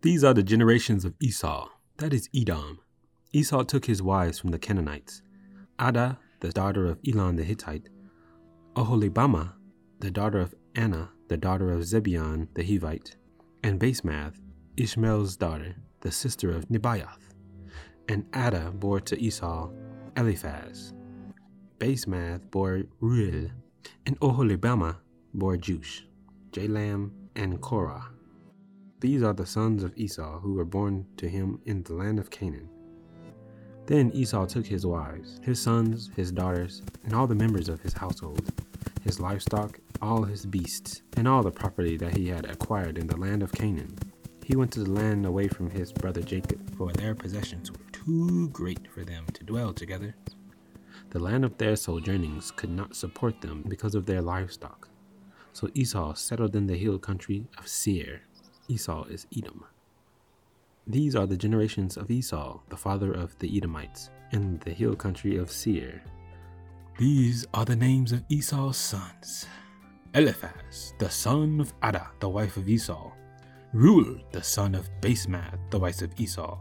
These are the generations of Esau, that is Edom. Esau took his wives from the Canaanites Adah, the daughter of Elon the Hittite, Oholibamah, the daughter of Anah, the daughter of Zibeon the Hivite, and Basemath, Ishmael's daughter, the sister of Nebaioth. And Adah bore to Esau Eliphaz. Basemath bore Reuel, and Oholibamah bore Jeush, Jalam, and Korah. These are the sons of Esau who were born to him in the land of Canaan. Then Esau took his wives, his sons, his daughters, and all the members of his household, his livestock, all his beasts, and all the property that he had acquired in the land of Canaan. He went to the land away from his brother Jacob, for their possessions were too great for them to dwell together. The land of their sojournings could not support them because of their livestock. So Esau settled in the hill country of Seir. Esau is Edom. These are the generations of Esau, the father of the Edomites, in the hill country of Seir. These are the names of Esau's sons Eliphaz, the son of Adah, the wife of Esau, Reuel, the son of Basemath, the wife of Esau.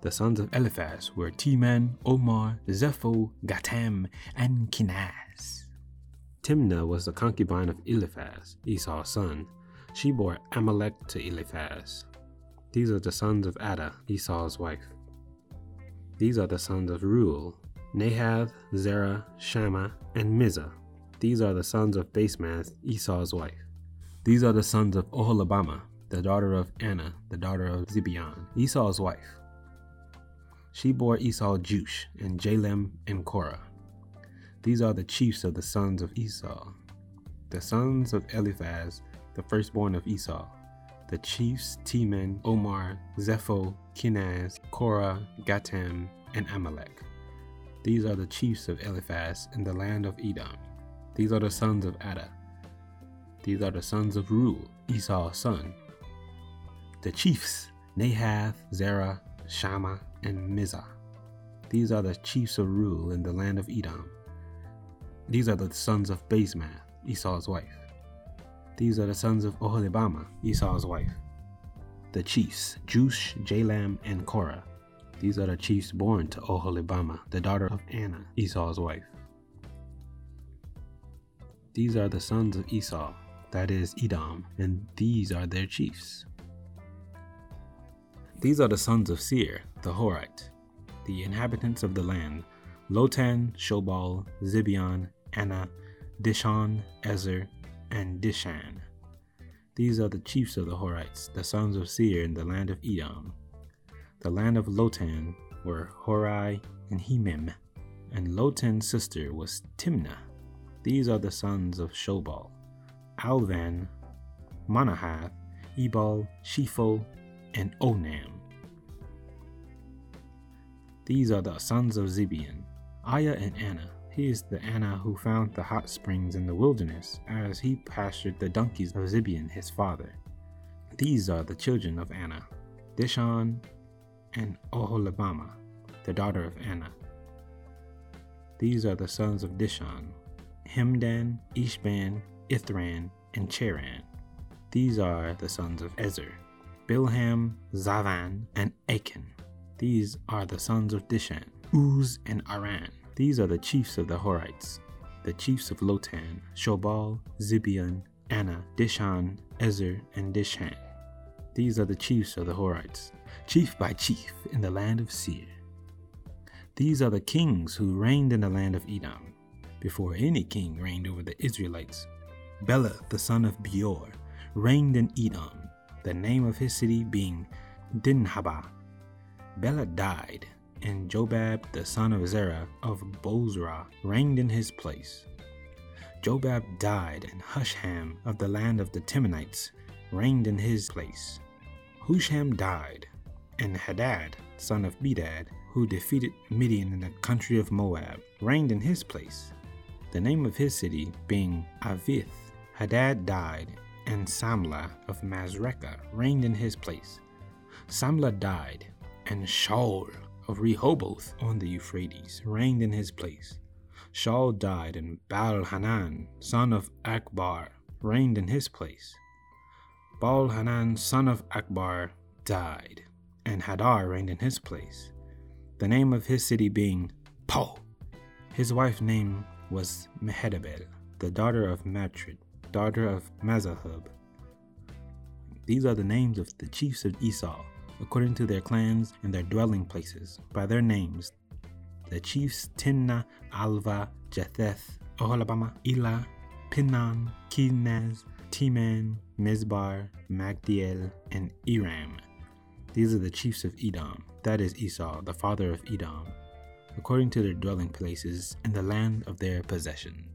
The sons of Eliphaz were Teman, Omar, Zepho, Gatam, and Kenaz. Timna was the concubine of Eliphaz, Esau's son. She bore Amalek to Eliphaz. These are the sons of Adah, Esau's wife. These are the sons of Reuel, Nahath, Zerah, Shammah, and Mizzah. These are the sons of Basemath, Esau's wife. These are the sons of Oholibamah, the daughter of Anah, the daughter of Zibeon, Esau's wife. She bore Esau Jeush, and Jalam, and Korah. These are the chiefs of the sons of Esau. The sons of Eliphaz, the firstborn of Esau. The chiefs Teman, Omar, Zepho, Kenaz, Korah, Gatam, and Amalek. These are the chiefs of Eliphaz in the land of Edom. These are the sons of Adah. These are the sons of Reuel, Esau's son. The chiefs Nahath, Zerah, Shammah, and Mizzah. These are the chiefs of Reuel in the land of Edom. These are the sons of Basemath, Esau's wife. These are the sons of Oholibamah, Esau's wife. The chiefs Jeush, Jalam, and Korah. These are the chiefs born to Oholibamah, the daughter of Anah, Esau's wife. These are the sons of Esau, that is Edom, and these are their chiefs. These are the sons of Seir, the Horite, the inhabitants of the land Lotan, Shobal, Zibeon, Anah, Dishon, Ezer, and Dishan. These are the chiefs of the Horites, the sons of Seir in the land of Edom. The land of Lotan were Hori and Hemam, and Lotan's sister was Timna. These are the sons of Shobal, Alvan, Manahath, Ebal, Shepho, and Onam. These are the sons of Zibeon, Aiah and Anah. He is the Anah who found the hot springs in the wilderness, as he pastured the donkeys of Zibeon his father. These are the children of Anah Dishon and Oholibamah, the daughter of Anah. These are the sons of Dishon, Hemdan, Eshban, Ithran, and Cheran. These are the sons of Ezer, Bilhan, Zaavan, and Akan. These are the sons of Dishan, Uz, and Aran. These are the chiefs of the Horites, the chiefs of Lotan, Shobal, Zibeon, Anah, Dishan, Ezer, and Dishan. These are the chiefs of the Horites, chief by chief in the land of Seir. These are the kings who reigned in the land of Edom, before any king reigned over the Israelites. Bela, the son of Beor, reigned in Edom, the name of his city being Dinhabah. Bela died, and Jobab, the son of Zerah of Bozrah, reigned in his place. Jobab died, and Husham of the land of the Temanites reigned in his place. Husham died, and Hadad, son of Bedad, who defeated Midian in the country of Moab, reigned in his place. The name of his city being Avith. Hadad died, and Samlah of Masrekah reigned in his place. Samlah died, and Shaul of Rehoboth on the Euphrates reigned in his place. Shaul died, and Baal Hanan, son of Achbor, reigned in his place. Baal Hanan, son of Achbor, died, and Hadar reigned in his place, the name of his city being Pau. His wife's name was Mehetabel, the daughter of Matred, daughter of Mezahab. These are the names of the chiefs of Esau, according to their clans and their dwelling places, by their names. The chiefs Timna, Alvah, Jetheth, Oholibamah, Elah, Pinon, Kenaz, Teman, Mizbar, Magdiel, and Iram. These are the chiefs of Edom, that is Esau, the father of Edom, according to their dwelling places and the land of their possession.